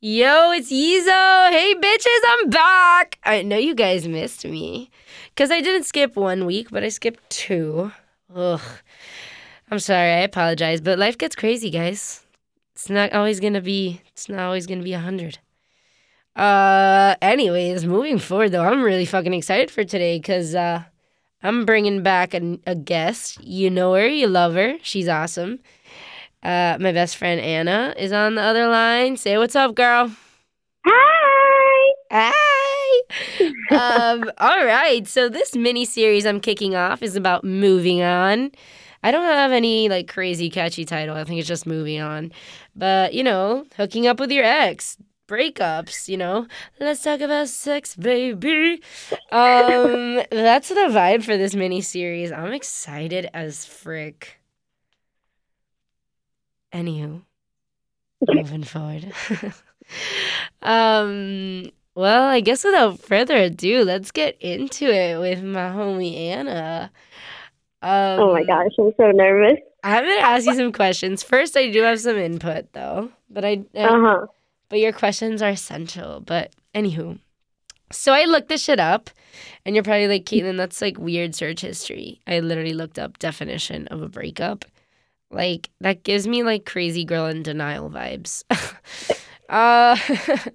Yo, it's Yizo. Hey, bitches, I'm back. I know you guys missed me because I didn't skip one week, but I skipped two. Ugh. I'm sorry. I apologize, but life gets crazy, guys. It's not always gonna be. It's not always gonna be a hundred. Uh. Anyways, moving forward though, I'm really fucking excited for today because uh, I'm bringing back a, a guest. You know her, you love her. She's awesome. Uh, my best friend Anna is on the other line. Say what's up, girl. Hi. Hi. um, all right. So this mini series I'm kicking off is about moving on. I don't have any like crazy catchy title. I think it's just moving on. But you know, hooking up with your ex, breakups. You know, let's talk about sex, baby. Um, that's the vibe for this mini series. I'm excited as frick. Anywho, moving forward. um, well, I guess without further ado, let's get into it with my homie Anna. Um, Oh my gosh, I'm so nervous. I'm gonna ask you some questions. First, I do have some input though, but I, I Uh huh. but your questions are essential. But anywho, so I looked this shit up, and you're probably like, Caitlin, that's like weird search history. I literally looked up definition of a breakup. Like that gives me like crazy girl in denial vibes. uh,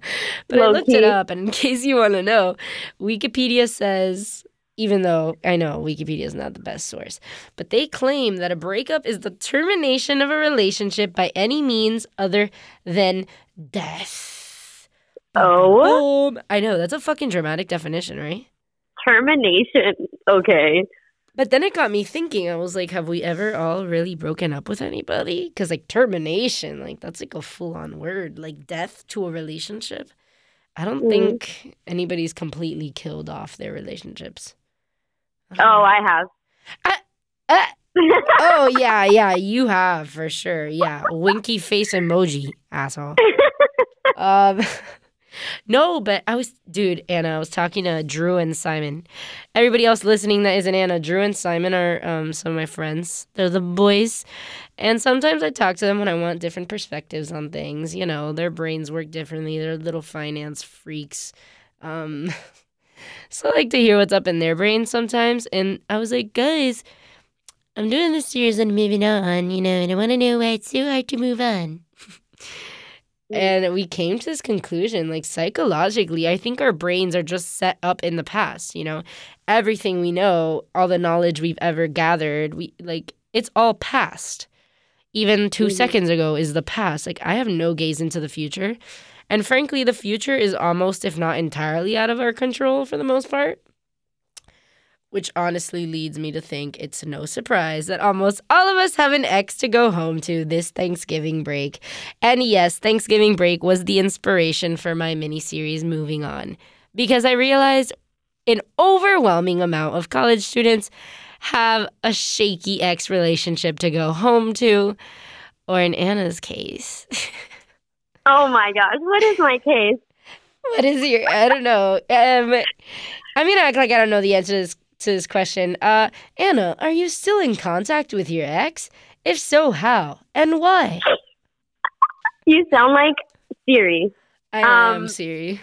but I looked it up, and in case you want to know, Wikipedia says. Even though I know Wikipedia is not the best source, but they claim that a breakup is the termination of a relationship by any means other than death. Oh, Boom. I know that's a fucking dramatic definition, right? termination. Okay. But then it got me thinking. I was like, have we ever all really broken up with anybody? Because like termination, like that's like a full on word. Like death to a relationship. I don't Mm. think anybody's completely killed off their relationships. I Oh, know. I have. Ah, oh yeah, yeah, you have for sure. Yeah, winky face emoji, asshole. um, no, but I was, dude, Anna. I was talking to Drew and Simon. Everybody else listening that isn't Anna, Drew and Simon are um some of my friends. They're the boys, and sometimes I talk to them when I want different perspectives on things. You know, their brains work differently. They're little finance freaks. Um, so I like to hear what's up in their brains sometimes. And I was like, guys. I'm doing this series and moving on, you know, and I want to know why it's so hard to move on. and we came to this conclusion like psychologically, I think our brains are just set up in the past, you know. Everything we know, all the knowledge we've ever gathered, we like it's all past. Even 2 Mhm. seconds ago is the past. Like I have no gaze into the future. And frankly, the future is almost if not entirely out of our control for the most part. Which honestly leads me to think it's no surprise that almost all of us have an ex to go home to this Thanksgiving break. And yes, Thanksgiving break was the inspiration for my mini series Moving On. Because I realized an overwhelming amount of college students have a shaky ex relationship to go home to, or in Anna's case. oh my gosh, what is my case? what is your I don't know. Um I'm gonna act like I don't know the answer to this to this question. Uh Anna, are you still in contact with your ex? If so, how? And why? You sound like Siri. I am Um, Siri.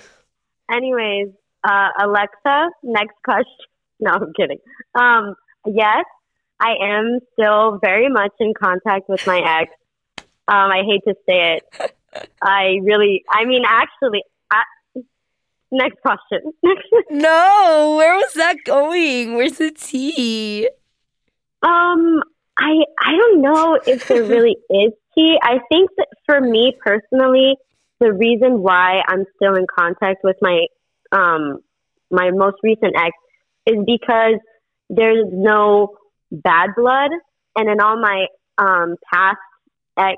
Anyways, uh, Alexa, next question. No, I'm kidding. Um, yes, I am still very much in contact with my ex. Um, I hate to say it. I really, I mean, actually, I, next question. No, where was that going? Where's the tea? Um, I I don't know if there really is tea. I think that for me personally, the reason why I'm still in contact with my um my most recent ex is because there's no bad blood, and in all my um past ex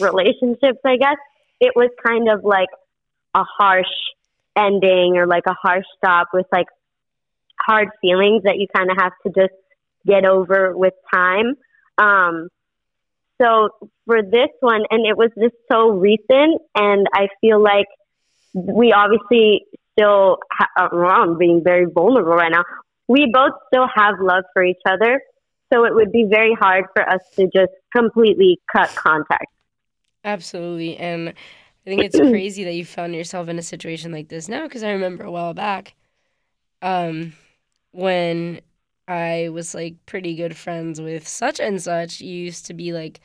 relationships, I guess it was kind of like a harsh ending or like a harsh stop with like hard feelings that you kind of have to just get over with time. Um, so for this one, and it was just so recent, and I feel like we obviously still, ha- uh, well, I'm being very vulnerable right now. We both still have love for each other, so it would be very hard for us to just completely cut contact. Absolutely. And think it's crazy that you found yourself in a situation like this now because I remember a while back um, when I was like pretty good friends with such and such, you used to be like,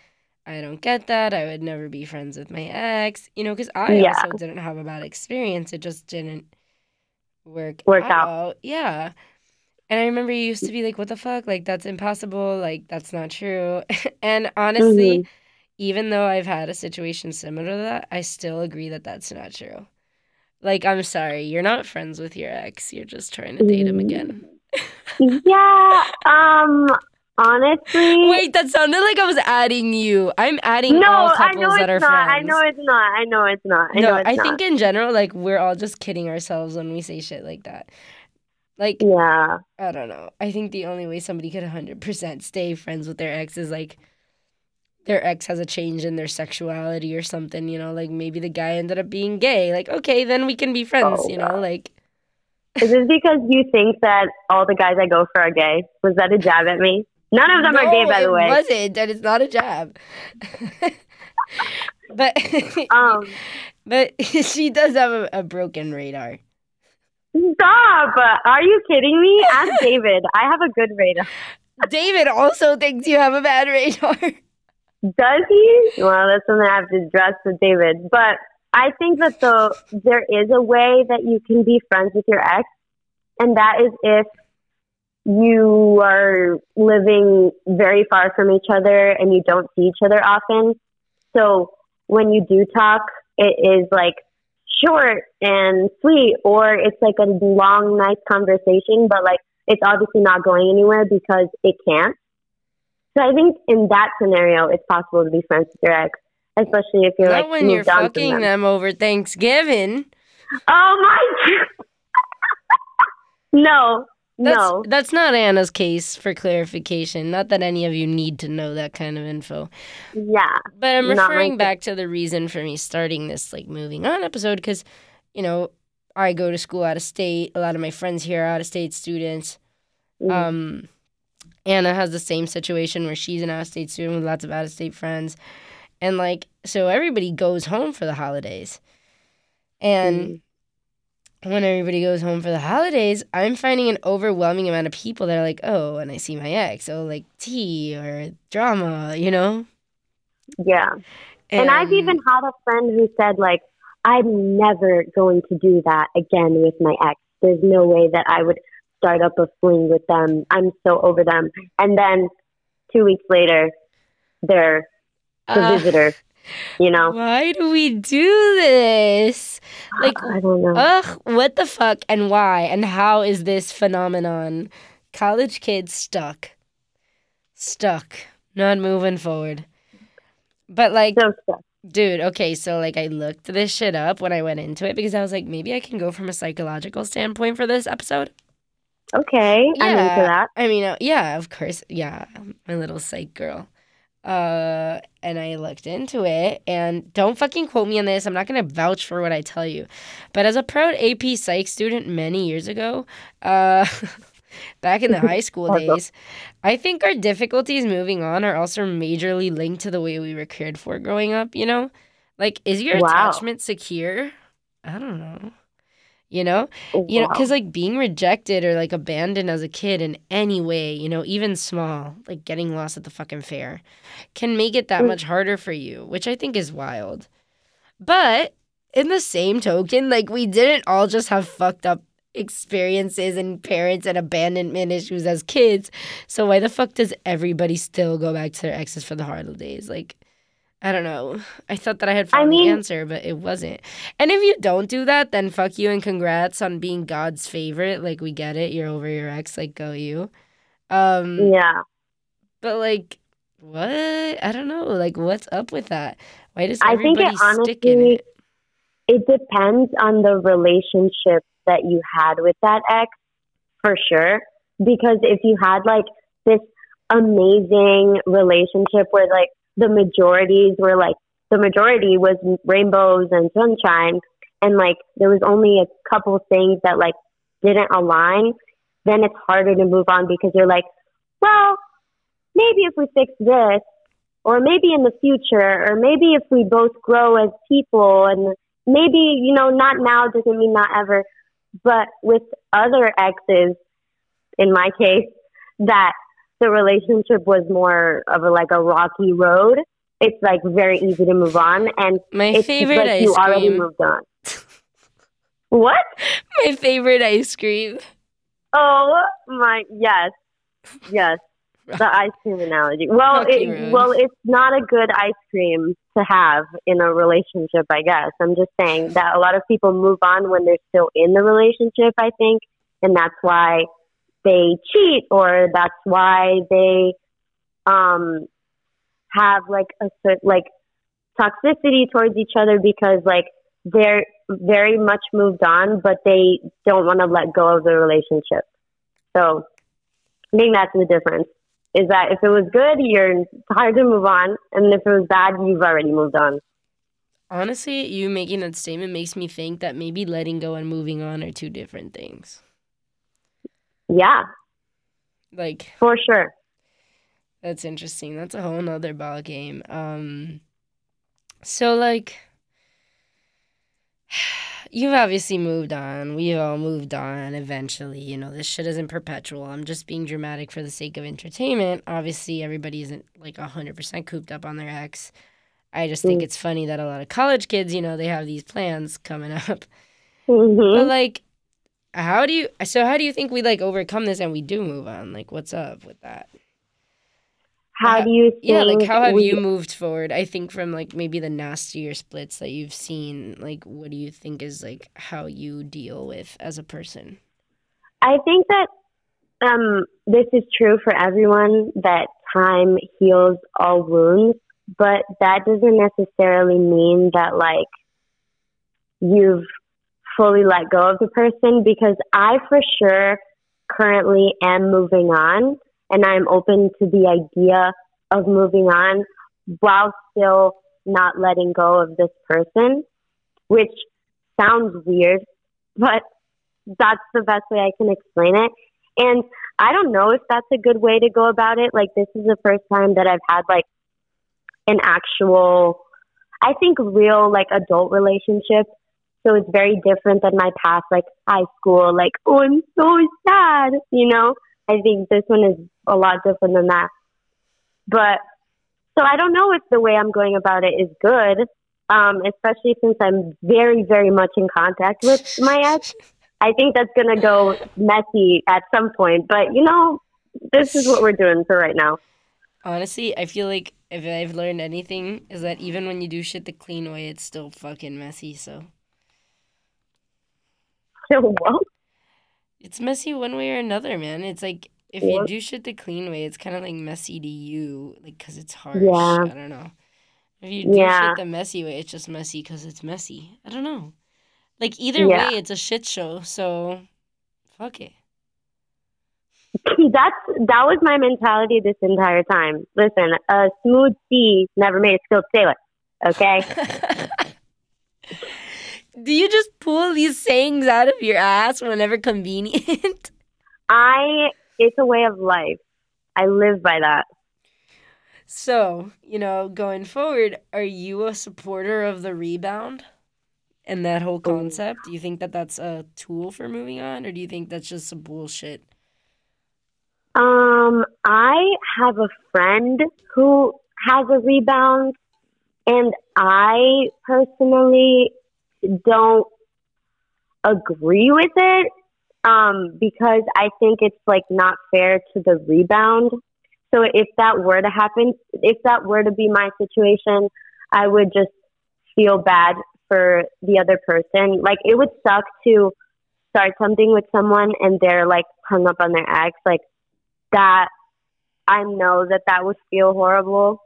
I don't get that. I would never be friends with my ex, you know, because I Yeah. also didn't have a bad experience. It just didn't work, Work out. Yeah. And I remember you used to be like, what the fuck? Like, that's impossible. Like, that's not true. and honestly, Mhm. Even though I've had a situation similar to that, I still agree that that's not true. Like, I'm sorry, you're not friends with your ex. You're just trying to date him again. Yeah. Um. Honestly. Wait, that sounded like I was adding you. I'm adding no, all I couples know that are it's not. friends. I know it's not. I know it's not. I no, know it's I not. think in general, like we're all just kidding ourselves when we say shit like that. Like, Yeah. I don't know. I think the only way somebody could 100% stay friends with their ex is like their ex has a change in their sexuality or something, you know, like maybe the guy ended up being gay. Like, okay, then we can be friends, Oh, you know, like Is this because you think that all the guys I go for are gay? Was that a jab at me? None of them are gay, by the way. It wasn't. That is not a jab. but Um. but she does have a, a broken radar. Stop! Are you kidding me? Ask David. I have a good radar. David also thinks you have a bad radar. Does he? Well, that's something I have to address with David. But I think that the there is a way that you can be friends with your ex, and that is if you are living very far from each other and you don't see each other often. So when you do talk, it is like short and sweet, or it's like a long, nice conversation, but like it's obviously not going anywhere because it can't. So I think in that scenario, it's possible to be friends with your ex, especially if you're Not like when you're moved on from fucking them. them over Thanksgiving. Oh my! no, That's, no. That's not Anna's case for clarification. Not that any of you need to know that kind of info. Yeah, But I'm referring back to the reason for me starting this like moving on episode because, you know, I go to school out of state. A lot of my friends here are out of state students. Mhm. Um, Anna has the same situation where she's an out of state student with lots of out of state friends. And like, so everybody goes home for the holidays. And mm. when everybody goes home for the holidays, I'm finding an overwhelming amount of people that are like, oh, and I see my ex, oh, like tea or drama, you know? yeah. And I've even had a friend who said like, I'm never going to do that again with my ex. There's no way that I would start up a fling with them. I'm so over them. And then two weeks later, they're the Uh, visitor. You know, Why do we do this? Like, I don't know. ugh, what the fuck and why and how is this phenomenon? College kids stuck. Stuck. Not moving forward. But like, so stuff. dude, okay, so like I looked this shit up when I went into it because I was like, maybe I can go from a psychological standpoint for this episode. Okay, I'm into that. I mean, uh, yeah, of course, yeah, my little psych girl. Uh, and I looked into it, and don't fucking quote me on this. I'm not gonna vouch for what I tell you, but as a proud AP Psych student many years ago, uh, back in the high school days, I think our difficulties moving on are also majorly linked to the way we were cared for growing up. You know, like is your Wow. attachment secure? I don't know. You know, you know because like being rejected or like abandoned as a kid in any way you know even small like getting lost at the fucking fair can make it that Mm. much harder for you which i think is wild. But in the same token like we didn't all just have fucked up experiences and parents and abandonment issues as kids. So why the fuck does everybody still go back to their exes for the hard days? Like I don't know. I thought that I had found mean- the answer, but it wasn't. And if you don't do that, then fuck you and congrats on being God's favorite. Like we get it. You're over your ex. Like go you. Um, yeah. but like what? I don't know. Like what's up with that? Why does everybody I think it stick in honestly- it? It depends on the relationship that you had with that ex, for sure. Because if you had like this amazing relationship where like the majorities were like the majority was rainbows and sunshine, and like there was only a couple things that like didn't align, then it's harder to move on because you're like, well, maybe if we fix this, or maybe in the future, or maybe if we both grow as people, and maybe, you know, not now doesn't mean not ever. But with other exes, in my case, that the relationship was more of a like a rocky road. It's like very easy to move on, and My favorite like ice you already cream. moved on. what? My favorite ice cream. Oh my yes, yes. The ice cream analogy. Well, it, well, it's not a good ice cream to have in a relationship. I guess I'm just saying that a lot of people move on when they're still in the relationship. I think, and that's why they cheat, or that's why they um have like a like toxicity towards each other because like they're very much moved on, but they don't want to let go of the relationship. So I think that's the difference. Is that if it was good, you're hard to move on, and if it was bad, you've already moved on. Honestly, you making that statement makes me think that maybe letting go and moving on are two different things. Yeah, Like for sure. That's interesting. That's a whole nother ball game. Um, so like, you've obviously moved on. We've all moved on eventually. You know, this shit isn't perpetual. I'm just being dramatic for the sake of entertainment. Obviously, everybody isn't like hundred percent cooped up on their ex. I just think Mm. it's funny that a lot of college kids, you know, they have these plans coming up. hmm But like, how do you? So how do you think we like overcome this and we do move on? Like, what's up with that? How do you? Yeah, like how have we- you moved forward? I think from like maybe the nastier splits that you've seen, like what do you think is like how you deal with as a person? I think that um, this is true for everyone that time heals all wounds, but that doesn't necessarily mean that like you've fully let go of the person because I for sure currently am moving on and I'm open to the idea of moving on while still not letting go of this person, which sounds weird, but that's the best way I can explain it. And I don't know if that's a good way to go about it. Like this is the first time that I've had like an actual I think real like adult relationship. So it's very different than my past like high school like oh I'm so sad, you know? I think this one is a lot different than that. But so I don't know if the way I'm going about it is good. Um, especially since I'm very, very much in contact with my ex. I think that's gonna go messy at some point, but you know, this is what we're doing for right now. Honestly, I feel like if I've learned anything is that even when you do shit the clean way, it's still fucking messy. So what? it's messy one way or another, man. It's like if Yeah. you do shit the clean way, it's kind of like messy to you, like because it's harsh. Yeah. I don't know. If you do Yeah. shit the messy way, it's just messy because it's messy. I don't know. Like either Yeah. way, it's a shit show. So fuck it. That's that was my mentality this entire time. Listen, a smooth sea never made a skilled sailor. Okay? Do you just pull these sayings out of your ass whenever convenient? I it's a way of life. I live by that. so, you know, going forward, are you a supporter of the rebound and that whole concept? Do you think that that's a tool for moving on, or do you think that's just some bullshit? Um, I have a friend who has a rebound, and I personally don't agree with it um, because I think it's like not fair to the rebound. So if that were to happen, if that were to be my situation, I would just feel bad for the other person. Like it would suck to start something with someone and they're like hung up on their ex. Like that I know that that would feel horrible.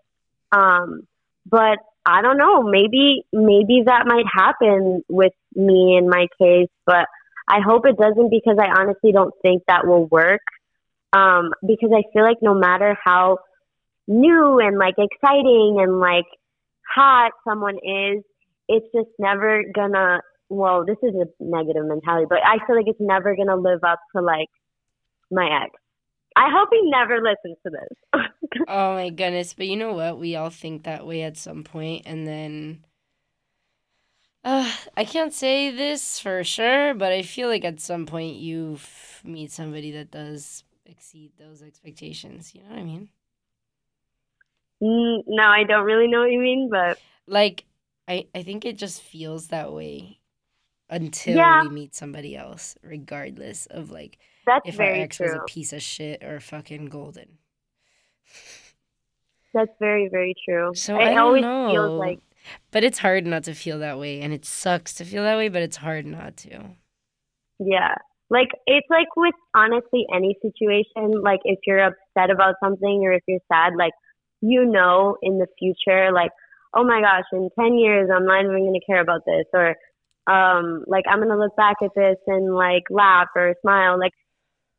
Um, but I don't know. Maybe maybe that might happen with me in my case, but I hope it doesn't because I honestly don't think that will work. Um, because I feel like no matter how new and like exciting and like hot someone is, it's just never gonna. Well, this is a negative mentality, but I feel like it's never gonna live up to like my ex. I hope he never listens to this. oh my goodness. But you know what? We all think that way at some point, and then. Uh, I can't say this for sure, but I feel like at some point you meet somebody that does exceed those expectations. You know what I mean? Mm, no, I don't really know what you mean, but Like, I, I think it just feels that way until Yeah. we meet somebody else, regardless of like that's if our ex was a piece of shit or fucking golden. That's very, very true. So I don't always know. feels like But it's hard not to feel that way, and it sucks to feel that way, but it's hard not to. Yeah. Like it's like with honestly any situation, like if you're upset about something or if you're sad, like you know in the future, like, oh my gosh, in ten years I'm not even gonna care about this or um like I'm gonna look back at this and like laugh or smile. Like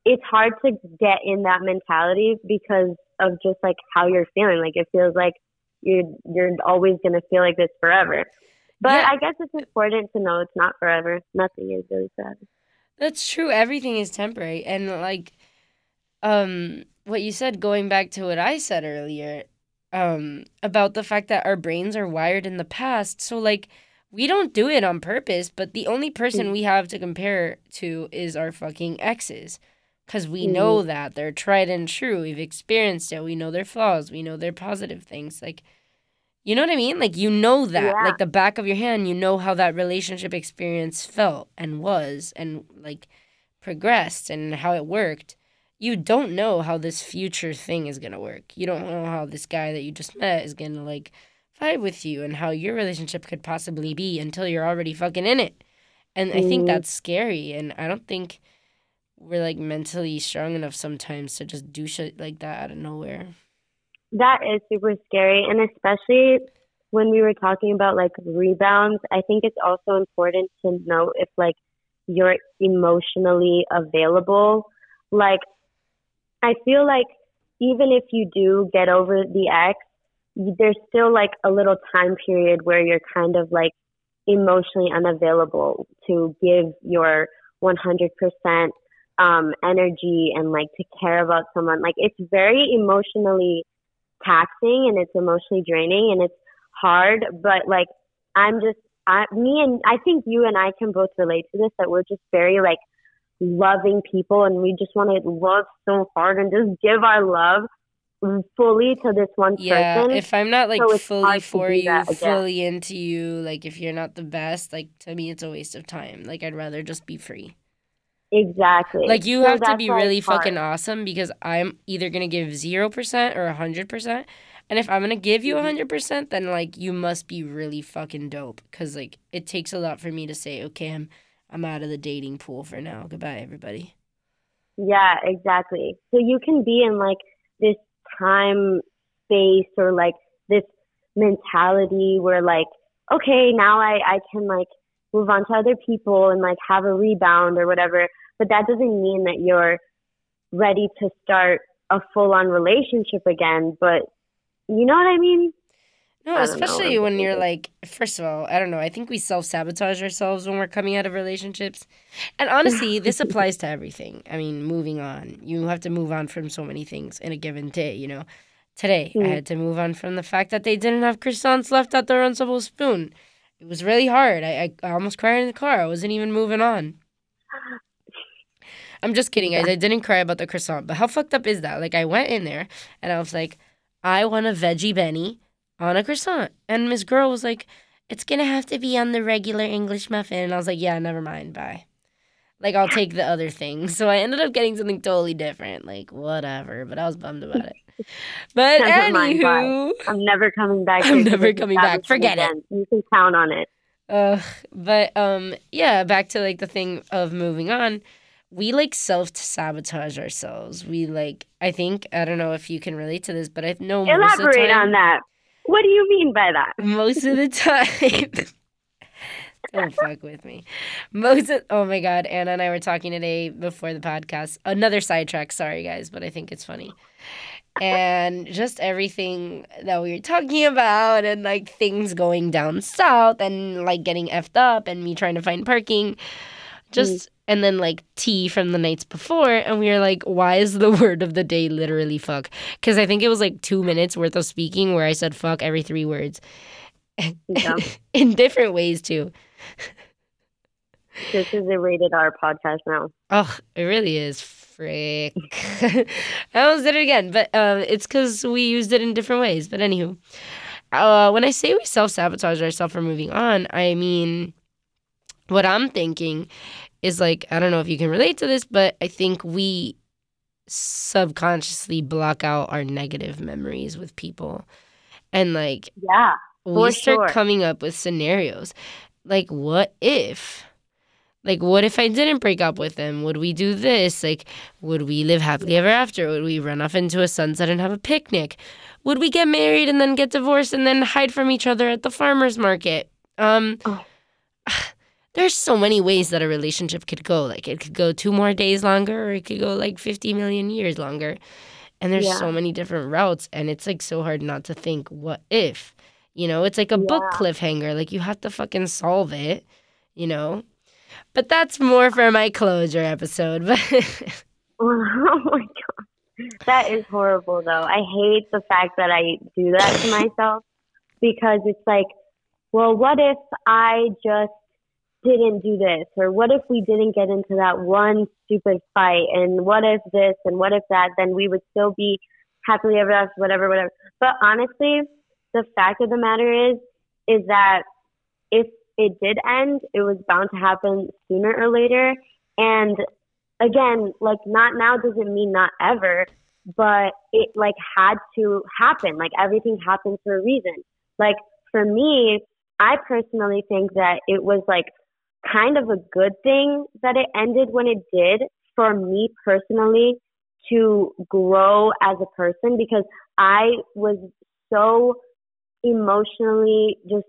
it's hard to get in that mentality because of just like how you're feeling. Like it feels like you're you're always gonna feel like this forever. But Yeah. I guess it's important to know it's not forever. Nothing is really forever. That's true. Everything is temporary. And like um what you said going back to what I said earlier um about the fact that our brains are wired in the past. So like we don't do it on purpose, but the only person Mm. we have to compare to is our fucking exes. Cuz we know that they're tried and true. We've experienced it. We know their flaws. We know their positive things. Like you know what I mean? Like you know that, Yeah. like the back of your hand, you know how that relationship experience felt and was and like progressed and how it worked. You don't know how this future thing is going to work. You don't know how this guy that you just met is going to like vibe with you and how your relationship could possibly be until you're already fucking in it. And I think Mhm. that's scary and I don't think we're like mentally strong enough sometimes to just do shit like that out of nowhere. That is super scary. And especially when we were talking about like rebounds, I think it's also important to know if like you're emotionally available. Like, I feel like even if you do get over the ex, there's still like a little time period where you're kind of like emotionally unavailable to give your 100% um, energy and like to care about someone. Like, it's very emotionally taxing and it's emotionally draining and it's hard but like i'm just I, me and i think you and i can both relate to this that we're just very like loving people and we just want to love so hard and just give our love fully to this one Yeah, person if I'm not like so fully for you, fully into you, like if you're not the best, like to me it's a waste of time. Like I'd rather just be free. Exactly Like you So have to be really hard. fucking awesome because I'm either gonna give zero percent or a hundred percent. And if I'm gonna give you a Mhm. hundred percent, then like you must be really fucking dope. Cause like it takes a lot for me to say, okay, I'm I'm out of the dating pool for now. Goodbye, everybody. Yeah, exactly. So you can be in like this time space or like this mentality where like, okay, now I, I can like move on to other people and like have a rebound or whatever. But that doesn't mean that you're ready to start a full on relationship again. But you know what I mean? No, I don't know what especially I'm when you're like, first of all, I don't know. I think we self sabotage ourselves when we're coming out of relationships. And honestly, this applies to everything. I mean, moving on. You have to move on from so many things in a given day, you know? Today, I Mm. had to move on from the fact that they didn't have croissants left at their Runcible spoon. It was really hard. I, I, I almost cried in the car. I wasn't even moving on. I'm just kidding, guys. I didn't cry about the croissant. But how fucked up is that? Like, I went in there and I was like, I want a veggie Benny on a croissant. And Miss Girl was like, it's going to have to be on the regular English muffin. And I was like, yeah, never mind. Bye. Like, I'll take the other thing. So I ended up getting something totally different. Like, whatever. But I was bummed about it. But Never mind, bye. anywho, I'm never coming back. I'm never coming back. Forget it. You can count on it. uh, but um, yeah, back to like the thing of moving on. We like self sabotage ourselves. We like, I think, I don't know if you can relate to this, but I know most of the Elaborate time, on that. What do you mean by that? most of the time don't fuck with me most of oh my god anna and i were talking today before the podcast another sidetrack sorry guys but i think it's funny and just everything that we were talking about and like things going down south and like getting effed up and me trying to find parking just mm. and then like tea from the nights before. And we were like, why is the word of the day literally fuck? Because I think it was like two minutes worth of speaking where I said fuck every three words Yeah. in different ways too. this is a rated R podcast now. Oh, it really is. Frick. I almost did it again, but uh, it's because we used it in different ways. But anywho, uh, when I say we self sabotage ourselves from moving on, I mean, what I'm thinking is like, I don't know if you can relate to this, but I think we subconsciously block out our negative memories with people. And like, Yeah. we start sure. coming up with scenarios like what if like what if i didn't break up with him? would we do this? Like would we live happily ever after? Would we run off into a sunset and have a picnic? Would we get married and then get divorced and then hide from each other at the farmers market? Um Oh. there's so many ways that a relationship could go. Like it could go two more days longer or it could go like 50 million years longer. And there's Yeah. so many different routes and it's like so hard not to think what if? You know it's like a book cliffhanger. Like you have to fucking solve it you know but that's more for my closure episode but Oh my god. That is horrible though. I hate the fact that I do that to myself because it's like, well, what if I just didn't do this? Or what if we didn't get into that one stupid fight? And what if this and what if that? Then we would still be happily ever after, whatever, whatever. But honestly, the fact of the matter is, is that if it did end, it was bound to happen sooner or later. And again, like not now doesn't mean not ever, but it like had to happen. Like everything happens for a reason. Like for me, I personally think that it was like kind of a good thing that it ended when it did for me personally to grow as a person because I was so emotionally just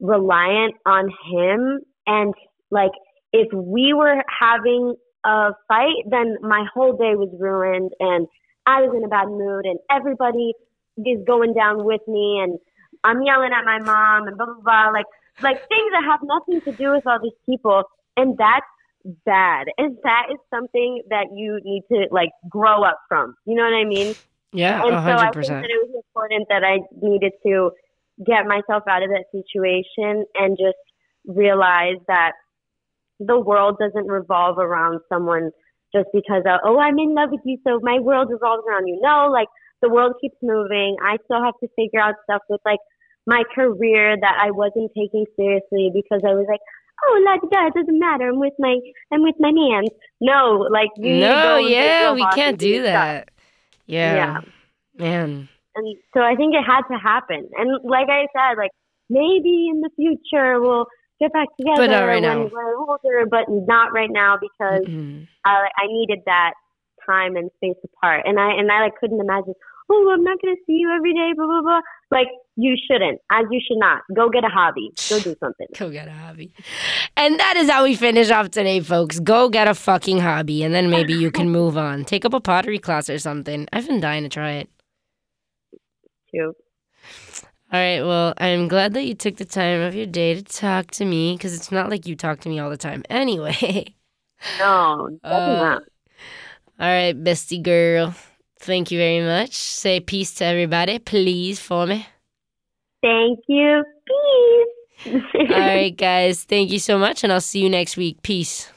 reliant on him. And like if we were having a fight then my whole day was ruined and I was in a bad mood and everybody is going down with me and I'm yelling at my mom and blah blah blah. Like like things that have nothing to do with all these people. And that's bad. And that is something that you need to like grow up from. You know what I mean? Yeah and a so I think that it was important that I needed to get myself out of that situation and just realize that the world doesn't revolve around someone just because of, oh, I'm in love with you, so my world revolves around you. No, like the world keeps moving. I still have to figure out stuff with like my career that I wasn't taking seriously because I was like, oh, la da it doesn't matter. I'm with my, I'm with my man. No, like you no yeah we can't do that yeah, Yeah. man And so I think it had to happen. And like I said, like maybe in the future we'll get back together But not right when now. we're older, but not right now because Mm-mm. I I needed that time and space apart. And I and I like couldn't imagine, oh, I'm not gonna see you every day, blah blah blah. Like you shouldn't, as you should not. Go get a hobby. Go do something. Go get a hobby. And that is how we finish off today, folks. Go get a fucking hobby, and then maybe you can move on. Take up a pottery class or something. I've been dying to try it. Too. All right. Well, I'm glad that you took the time of your day to talk to me because it's not like you talk to me all the time anyway. No, definitely Uh, not. All right, bestie girl. Thank you very much. Say peace to everybody, please, for me. Thank you. Peace. All right, guys. Thank you so much, and I'll see you next week. Peace.